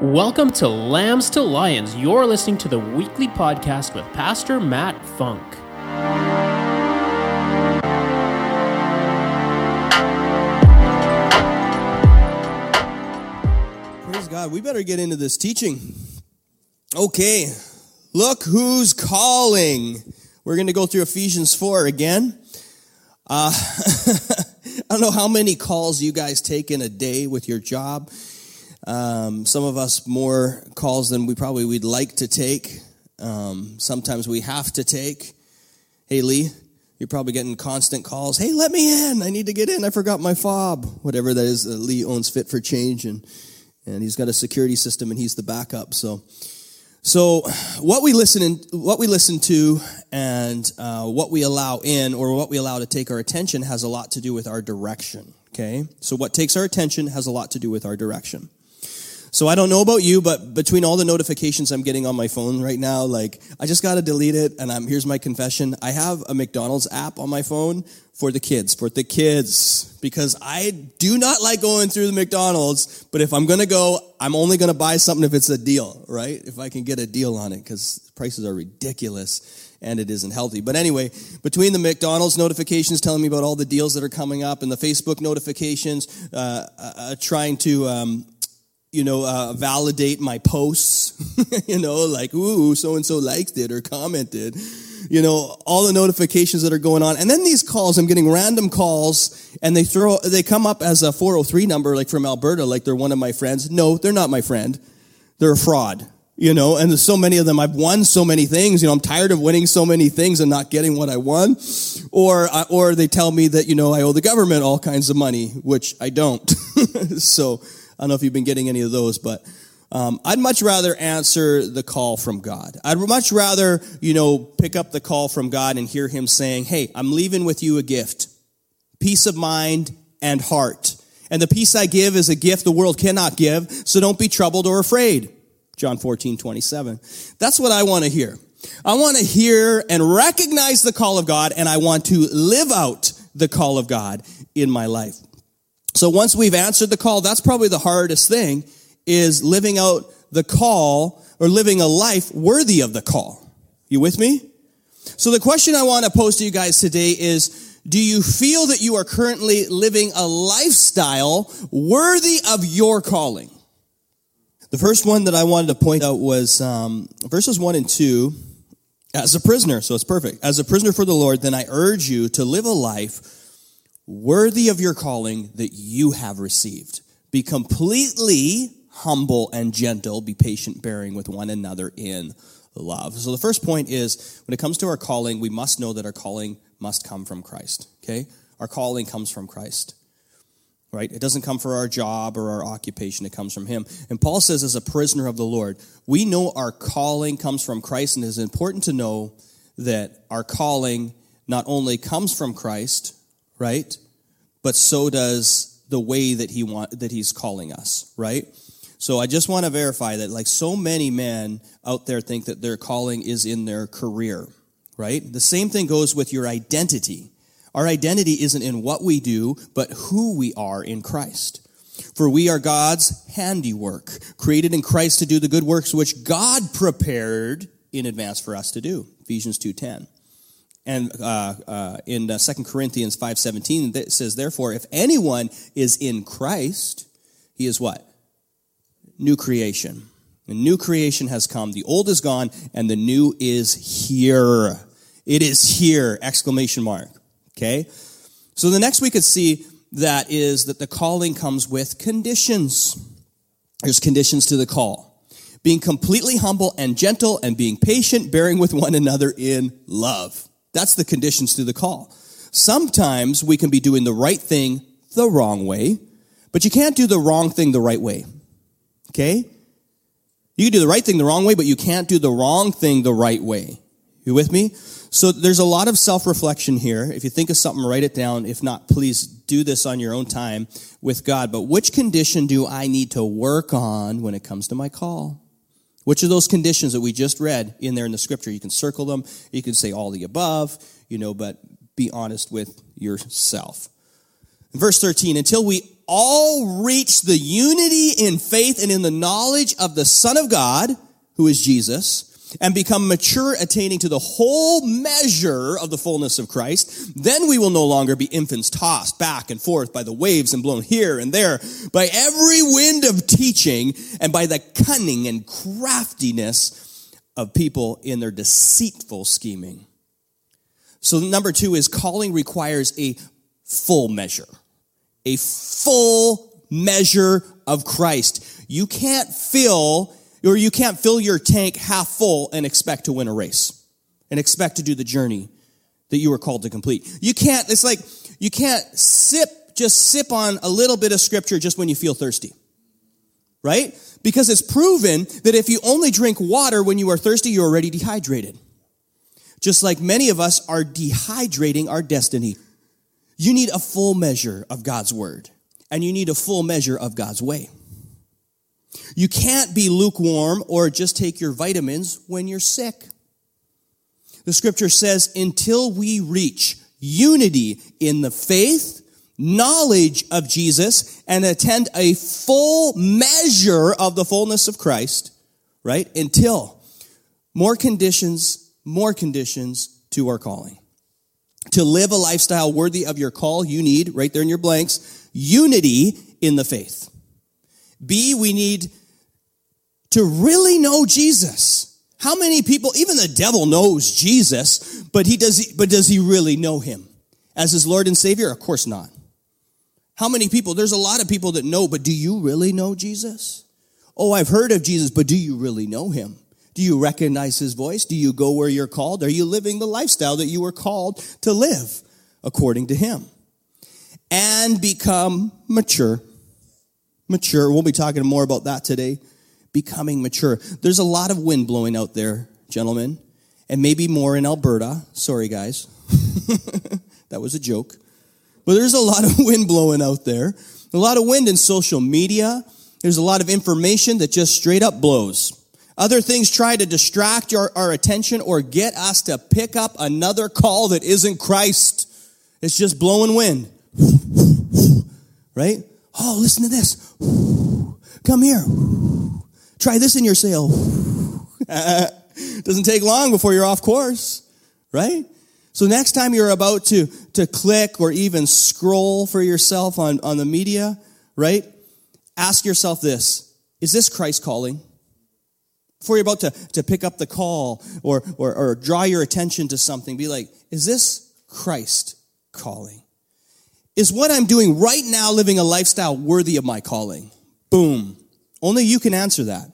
Welcome to Lambs to Lions. You're listening to the weekly podcast with Pastor Matt Funk. Praise God. We better get into this teaching. Okay. Look who's calling. We're going to go through Ephesians 4 again. Uh, I don't know how many calls you guys take in a day with your job. Um, some of us more calls than we probably would like to take. Um, sometimes we have to take. Hey, Lee, you're probably getting constant calls. Hey, let me in. I need to get in. I forgot my fob. Whatever that is, uh, Lee owns Fit for Change, and and he's got a security system, and he's the backup. So, so what we listen in, what we listen to, and uh, what we allow in, or what we allow to take our attention, has a lot to do with our direction. Okay, so what takes our attention has a lot to do with our direction. So I don't know about you, but between all the notifications I'm getting on my phone right now, like I just got to delete it. And I'm, here's my confession. I have a McDonald's app on my phone for the kids, for the kids, because I do not like going through the McDonald's. But if I'm going to go, I'm only going to buy something if it's a deal, right? If I can get a deal on it, because prices are ridiculous and it isn't healthy. But anyway, between the McDonald's notifications telling me about all the deals that are coming up and the Facebook notifications, uh, uh, uh trying to, um, you know, uh, validate my posts, you know, like, ooh, so and so liked it or commented, you know, all the notifications that are going on. And then these calls, I'm getting random calls and they throw, they come up as a 403 number, like from Alberta, like they're one of my friends. No, they're not my friend. They're a fraud, you know, and there's so many of them. I've won so many things, you know, I'm tired of winning so many things and not getting what I won. Or, uh, or they tell me that, you know, I owe the government all kinds of money, which I don't. so, don't know if you've been getting any of those, but um, I'd much rather answer the call from God. I'd much rather, you know, pick up the call from God and hear Him saying, Hey, I'm leaving with you a gift peace of mind and heart. And the peace I give is a gift the world cannot give, so don't be troubled or afraid. John 14, 27. That's what I want to hear. I want to hear and recognize the call of God, and I want to live out the call of God in my life. So once we've answered the call, that's probably the hardest thing is living out the call or living a life worthy of the call. You with me? So the question I want to pose to you guys today is, do you feel that you are currently living a lifestyle worthy of your calling? The first one that I wanted to point out was um, verses 1 and 2. As a prisoner, so it's perfect. As a prisoner for the Lord, then I urge you to live a life worthy of your calling that you have received. Be completely humble and gentle. Be patient, bearing with one another in love. So the first point is when it comes to our calling, we must know that our calling must come from Christ. Okay? Our calling comes from Christ. Right? It doesn't come for our job or our occupation. It comes from Him. And Paul says, as a prisoner of the Lord, we know our calling comes from Christ, and it is important to know that our calling not only comes from Christ, right? But so does the way that he want that he's calling us, right? So I just want to verify that like so many men out there think that their calling is in their career, right? The same thing goes with your identity. Our identity isn't in what we do, but who we are in Christ. For we are God's handiwork, created in Christ to do the good works which God prepared in advance for us to do. Ephesians 2:10. And uh, uh, in uh, 2 Corinthians 5.17, it says, Therefore, if anyone is in Christ, he is what? New creation. The new creation has come. The old is gone, and the new is here. It is here! Exclamation mark. Okay? So the next we could see that is that the calling comes with conditions. There's conditions to the call. Being completely humble and gentle and being patient, bearing with one another in love. That's the conditions to the call. Sometimes we can be doing the right thing the wrong way, but you can't do the wrong thing the right way. Okay? You can do the right thing the wrong way, but you can't do the wrong thing the right way. You with me? So there's a lot of self-reflection here. If you think of something, write it down. If not, please do this on your own time with God. But which condition do I need to work on when it comes to my call? Which of those conditions that we just read in there in the scripture? You can circle them. You can say all the above, you know, but be honest with yourself. verse 13, until we all reach the unity in faith and in the knowledge of the Son of God, who is Jesus, and become mature, attaining to the whole measure of the fullness of Christ, then we will no longer be infants tossed back and forth by the waves and blown here and there by every wind of teaching and by the cunning and craftiness of people in their deceitful scheming. So number two is calling requires a full measure, a full measure of Christ. You can't fill or you can't fill your tank half full and expect to win a race and expect to do the journey that you were called to complete. You can't, it's like, you can't sip, just sip on a little bit of scripture just when you feel thirsty. Right? Because it's proven that if you only drink water when you are thirsty, you're already dehydrated. Just like many of us are dehydrating our destiny. You need a full measure of God's word, and you need a full measure of God's way. You can't be lukewarm or just take your vitamins when you're sick. The scripture says, until we reach unity in the faith, knowledge of Jesus, and attend a full measure of the fullness of Christ, right? Until more conditions, more conditions to our calling. To live a lifestyle worthy of your call, you need, right there in your blanks, unity in the faith. B, we need to really know Jesus. How many people, even the devil knows Jesus, but he does, but does he really know him as his Lord and Savior? Of course not. How many people, there's a lot of people that know, but do you really know Jesus? Oh, I've heard of Jesus, but do you really know him? Do you recognize his voice? Do you go where you're called? Are you living the lifestyle that you were called to live according to him? And become mature mature. We'll be talking more about that today. Becoming mature. There's a lot of wind blowing out there, gentlemen, and maybe more in Alberta. Sorry, guys. that was a joke. But there's a lot of wind blowing out there. A lot of wind in social media. There's a lot of information that just straight up blows. Other things try to distract our, our attention or get us to pick up another call that isn't Christ. It's just blowing wind. Right? Oh, listen to this. Come here. Try this in your sail. Doesn't take long before you're off course, right? So next time you're about to, to click or even scroll for yourself on, on the media, right? Ask yourself this. Is this Christ calling? Before you're about to, to pick up the call or, or, or draw your attention to something, be like, is this Christ calling? Is what I'm doing right now living a lifestyle worthy of my calling? Boom. Only you can answer that.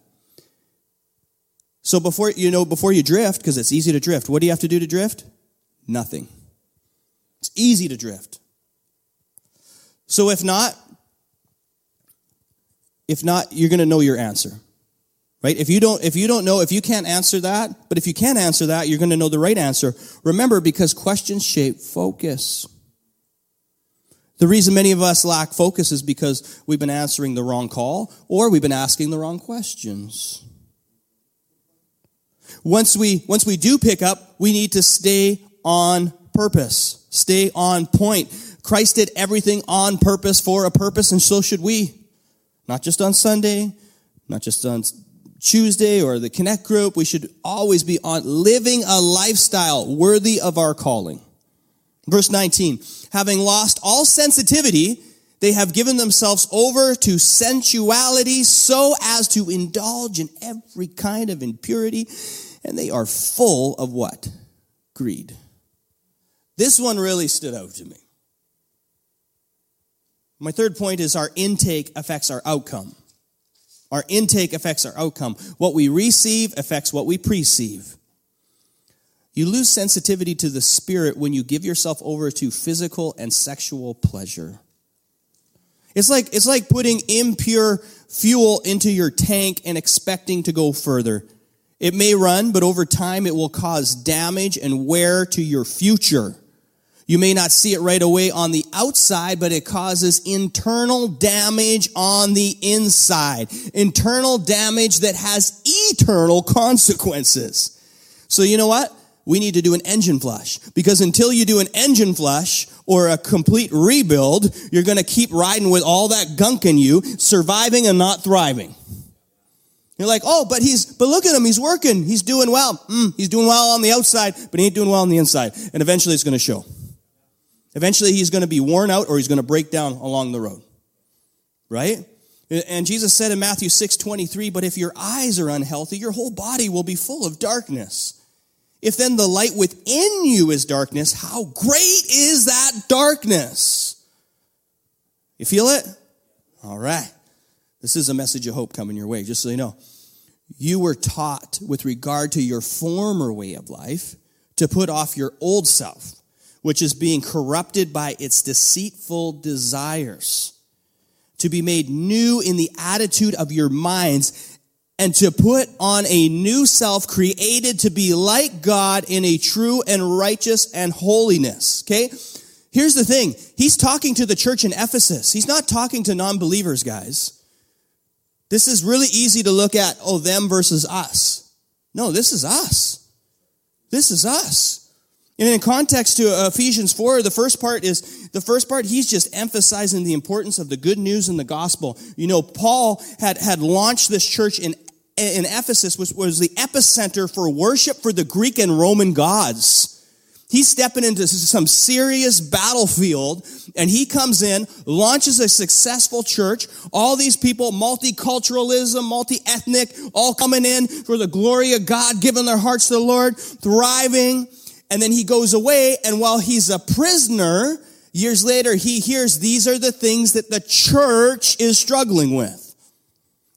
So before you know, before you drift, because it's easy to drift, what do you have to do to drift? Nothing. It's easy to drift. So if not, if not, you're to know your answer. Right? If you don't if you don't know, if you can't answer that, but if you can't answer that, you're to know the right answer. Remember because questions shape focus. The reason many of us lack focus is because we've been answering the wrong call or we've been asking the wrong questions. Once we, once we do pick up, we need to stay on purpose, stay on point. Christ did everything on purpose for a purpose, and so should we. Not just on Sunday, not just on Tuesday or the Connect group. We should always be on living a lifestyle worthy of our calling. Verse 19, having lost all sensitivity, they have given themselves over to sensuality so as to indulge in every kind of impurity, and they are full of what? Greed. This one really stood out to me. My third point is our intake affects our outcome. Our intake affects our outcome. What we receive affects what we perceive. You lose sensitivity to the spirit when you give yourself over to physical and sexual pleasure. It's like, it's like putting impure fuel into your tank and expecting to go further. It may run, but over time it will cause damage and wear to your future. You may not see it right away on the outside, but it causes internal damage on the inside. Internal damage that has eternal consequences. So you know what? We need to do an engine flush. Because until you do an engine flush, or a complete rebuild, you're going to keep riding with all that gunk in you, surviving and not thriving. You're like, oh, but he's, but look at him, he's working, he's doing well. Mm, he's doing well on the outside, but he ain't doing well on the inside. And eventually it's going to show. Eventually he's going to be worn out or he's going to break down along the road. Right? And Jesus said in Matthew 6 23, but if your eyes are unhealthy, your whole body will be full of darkness. If then the light within you is darkness, how great is that darkness? You feel it? All right. This is a message of hope coming your way, just so you know. You were taught with regard to your former way of life to put off your old self, which is being corrupted by its deceitful desires, to be made new in the attitude of your minds, and to put on a new self created to be like God in a true and righteous and holiness. Okay? Here's the thing. He's talking to the church in Ephesus. He's not talking to non-believers, guys. This is really easy to look at, oh, them versus us. No, this is us. This is us. And in context to Ephesians 4, the first part is, the first part, he's just emphasizing the importance of the good news and the gospel. You know, Paul had, had launched this church in, in Ephesus, which was the epicenter for worship for the Greek and Roman gods. He's stepping into some serious battlefield and he comes in, launches a successful church. All these people, multiculturalism, multi-ethnic, all coming in for the glory of God, giving their hearts to the Lord, thriving. And then he goes away and while he's a prisoner, years later, he hears these are the things that the church is struggling with.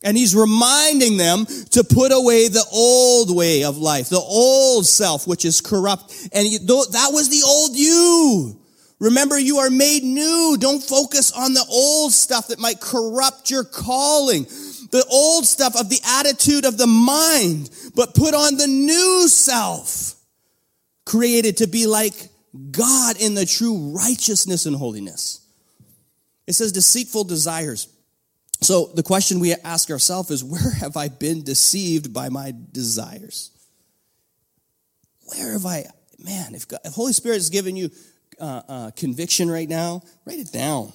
And he's reminding them to put away the old way of life, the old self, which is corrupt. And that was the old you. Remember, you are made new. Don't focus on the old stuff that might corrupt your calling. The old stuff of the attitude of the mind, but put on the new self, created to be like God in the true righteousness and holiness. It says deceitful desires. So the question we ask ourselves is where have I been deceived by my desires? Where have I, man, if, God, if Holy Spirit is giving you uh, uh, conviction right now, write it down.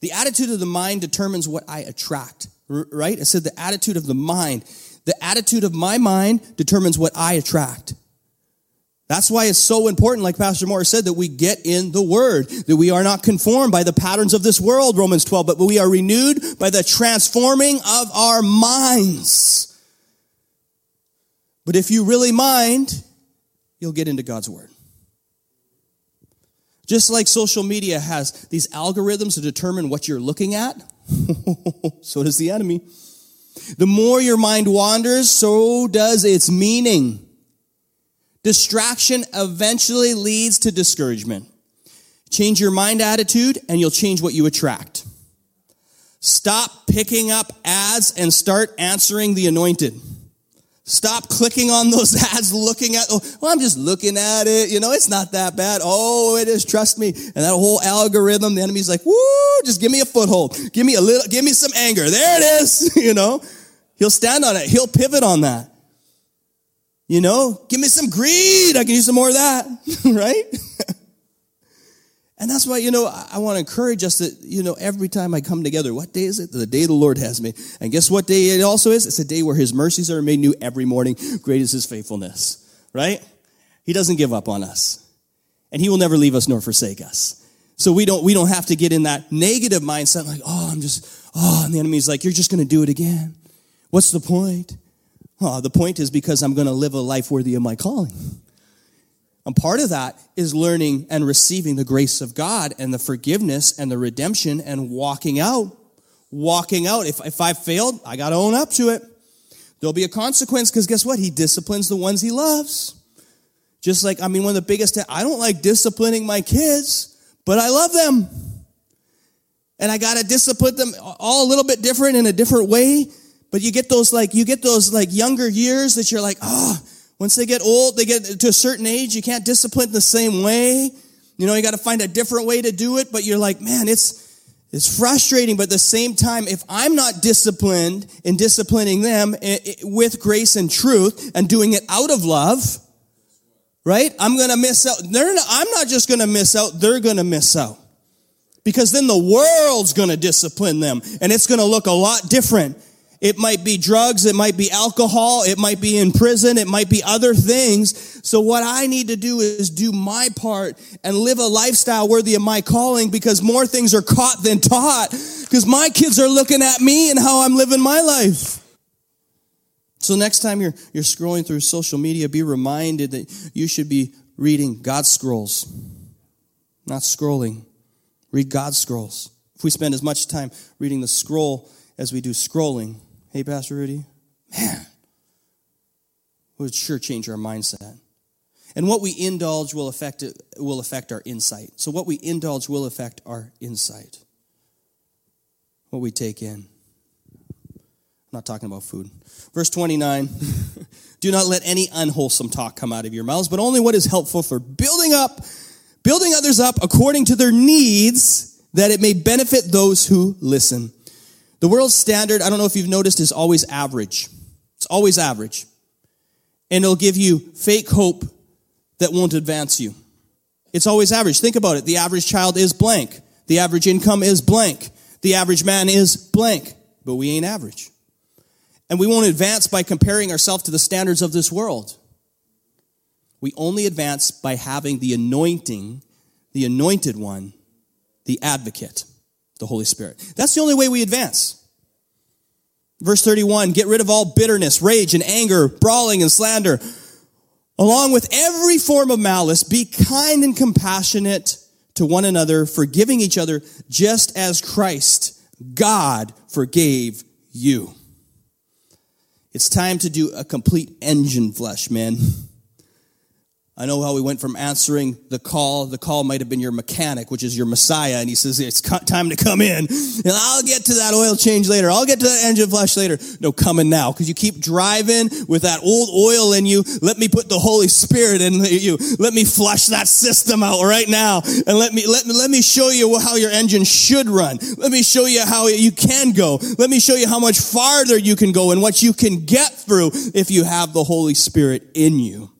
The attitude of the mind determines what I attract, right? I said the attitude of the mind. The attitude of my mind determines what I attract. That's why it's so important, like Pastor Moore said, that we get in the Word, that we are not conformed by the patterns of this world, Romans 12, but we are renewed by the transforming of our minds. But if you really mind, you'll get into God's Word. Just like social media has these algorithms to determine what you're looking at, so does the enemy. The more your mind wanders, so does its meaning. Distraction eventually leads to discouragement. Change your mind attitude and you'll change what you attract. Stop picking up ads and start answering the anointed. Stop clicking on those ads, looking at, oh, well, I'm just looking at it. You know, it's not that bad. Oh, it is. Trust me. And that whole algorithm, the enemy's like, woo, just give me a foothold. Give me a little, give me some anger. There it is. you know, he'll stand on it. He'll pivot on that. You know, give me some greed. I can use some more of that, right? and that's why, you know, I, I want to encourage us that, you know, every time I come together, what day is it? The day the Lord has made. And guess what day it also is? It's a day where his mercies are made new every morning. Great is his faithfulness, right? He doesn't give up on us. And he will never leave us nor forsake us. So we don't, we don't have to get in that negative mindset like, oh, I'm just, oh, and the enemy's like, you're just going to do it again. What's the point? The point is because I'm going to live a life worthy of my calling. And part of that is learning and receiving the grace of God and the forgiveness and the redemption and walking out. Walking out. If, if I failed, I got to own up to it. There'll be a consequence because guess what? He disciplines the ones he loves. Just like, I mean, one of the biggest, I don't like disciplining my kids, but I love them. And I got to discipline them all a little bit different in a different way but you get those like, you get those like younger years that you're like, oh, once they get old, they get to a certain age, you can't discipline the same way. You know, you got to find a different way to do it, but you're like, man, it's, it's frustrating, but at the same time, if I'm not disciplined in disciplining them eh, eh, with grace and truth and doing it out of love, Right? I'm going to miss out. They're not, I'm not just going to miss out, they're going to miss out. Because then the world's going to discipline them and it's going to look a lot different. It might be drugs, it might be alcohol, it might be in prison, it might be other things. So what I need to do is do my part and live a lifestyle worthy of my calling because more things are caught than taught because my kids are looking at me and how I'm living my life. So next time you're, you're scrolling through social media, be reminded that you should be reading God's scrolls, not scrolling. Read God's scrolls. If we spend as much time reading the scroll as we do scrolling, hey, Pastor Rudy, man, would sure change our mindset. And what we indulge will affect, it, will affect our insight. So, what we indulge will affect our insight. What we take in. I'm not talking about food. Verse 29 Do not let any unwholesome talk come out of your mouths, but only what is helpful for building up, building others up according to their needs, that it may benefit those who listen. The world's standard, I don't know if you've noticed, is always average. It's always average. And it'll give you fake hope that won't advance you. It's always average. Think about it. The average child is blank. The average income is blank. The average man is blank. But we ain't average. And we won't advance by comparing ourselves to the standards of this world. We only advance by having the anointing, the anointed one, the advocate the Holy Spirit. That's the only way we advance. Verse 31 Get rid of all bitterness, rage, and anger, brawling, and slander. Along with every form of malice, be kind and compassionate to one another, forgiving each other, just as Christ, God, forgave you. It's time to do a complete engine flush, man. I know how we went from answering the call. The call might have been your mechanic, which is your Messiah. And he says, it's time to come in. And I'll get to that oil change later. I'll get to that engine flush later. No, coming now. Cause you keep driving with that old oil in you. Let me put the Holy Spirit in you. Let me flush that system out right now. And let me, let me, let me show you how your engine should run. Let me show you how you can go. Let me show you how much farther you can go and what you can get through if you have the Holy Spirit in you.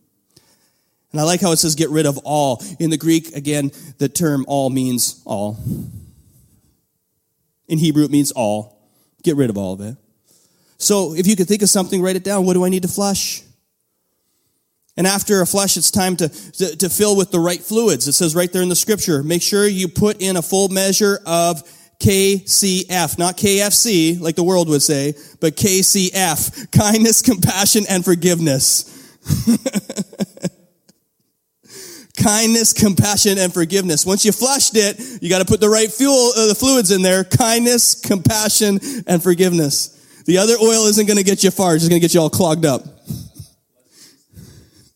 And I like how it says get rid of all. In the Greek, again, the term all means all. In Hebrew, it means all. Get rid of all of it. So if you could think of something, write it down. What do I need to flush? And after a flush, it's time to, to, to fill with the right fluids. It says right there in the scripture, make sure you put in a full measure of KCF, not KFC, like the world would say, but KCF, kindness, compassion, and forgiveness. kindness, compassion, and forgiveness. Once you flushed it, you got to put the right fuel, uh, the fluids in there. Kindness, compassion, and forgiveness. The other oil isn't going to get you far. It's just going to get you all clogged up.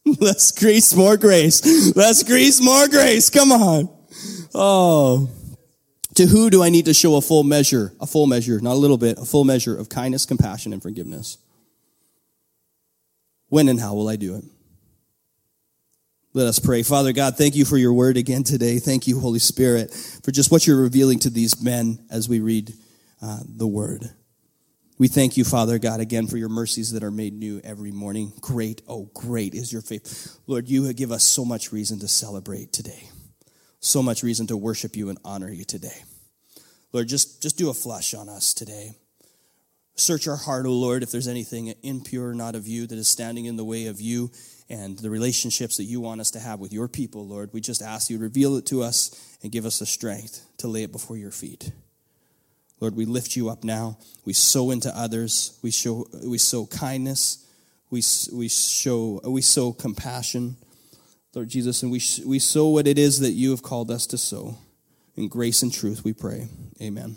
Let's grease more grace. Let's grease more grace. Come on. Oh. To who do I need to show a full measure? A full measure, not a little bit, a full measure of kindness, compassion, and forgiveness. When and how will I do it? Let us pray. Father God, thank you for your word again today. Thank you, Holy Spirit, for just what you're revealing to these men as we read uh, the word. We thank you, Father God, again for your mercies that are made new every morning. Great, oh, great is your faith. Lord, you give us so much reason to celebrate today, so much reason to worship you and honor you today. Lord, just, just do a flush on us today. Search our heart, O Lord, if there's anything impure, not of you, that is standing in the way of you and the relationships that you want us to have with your people, Lord. We just ask you to reveal it to us and give us the strength to lay it before your feet. Lord, we lift you up now. We sow into others. We show we sow kindness. We we show we sow compassion, Lord Jesus, and we we sow what it is that you have called us to sow. In grace and truth, we pray. Amen.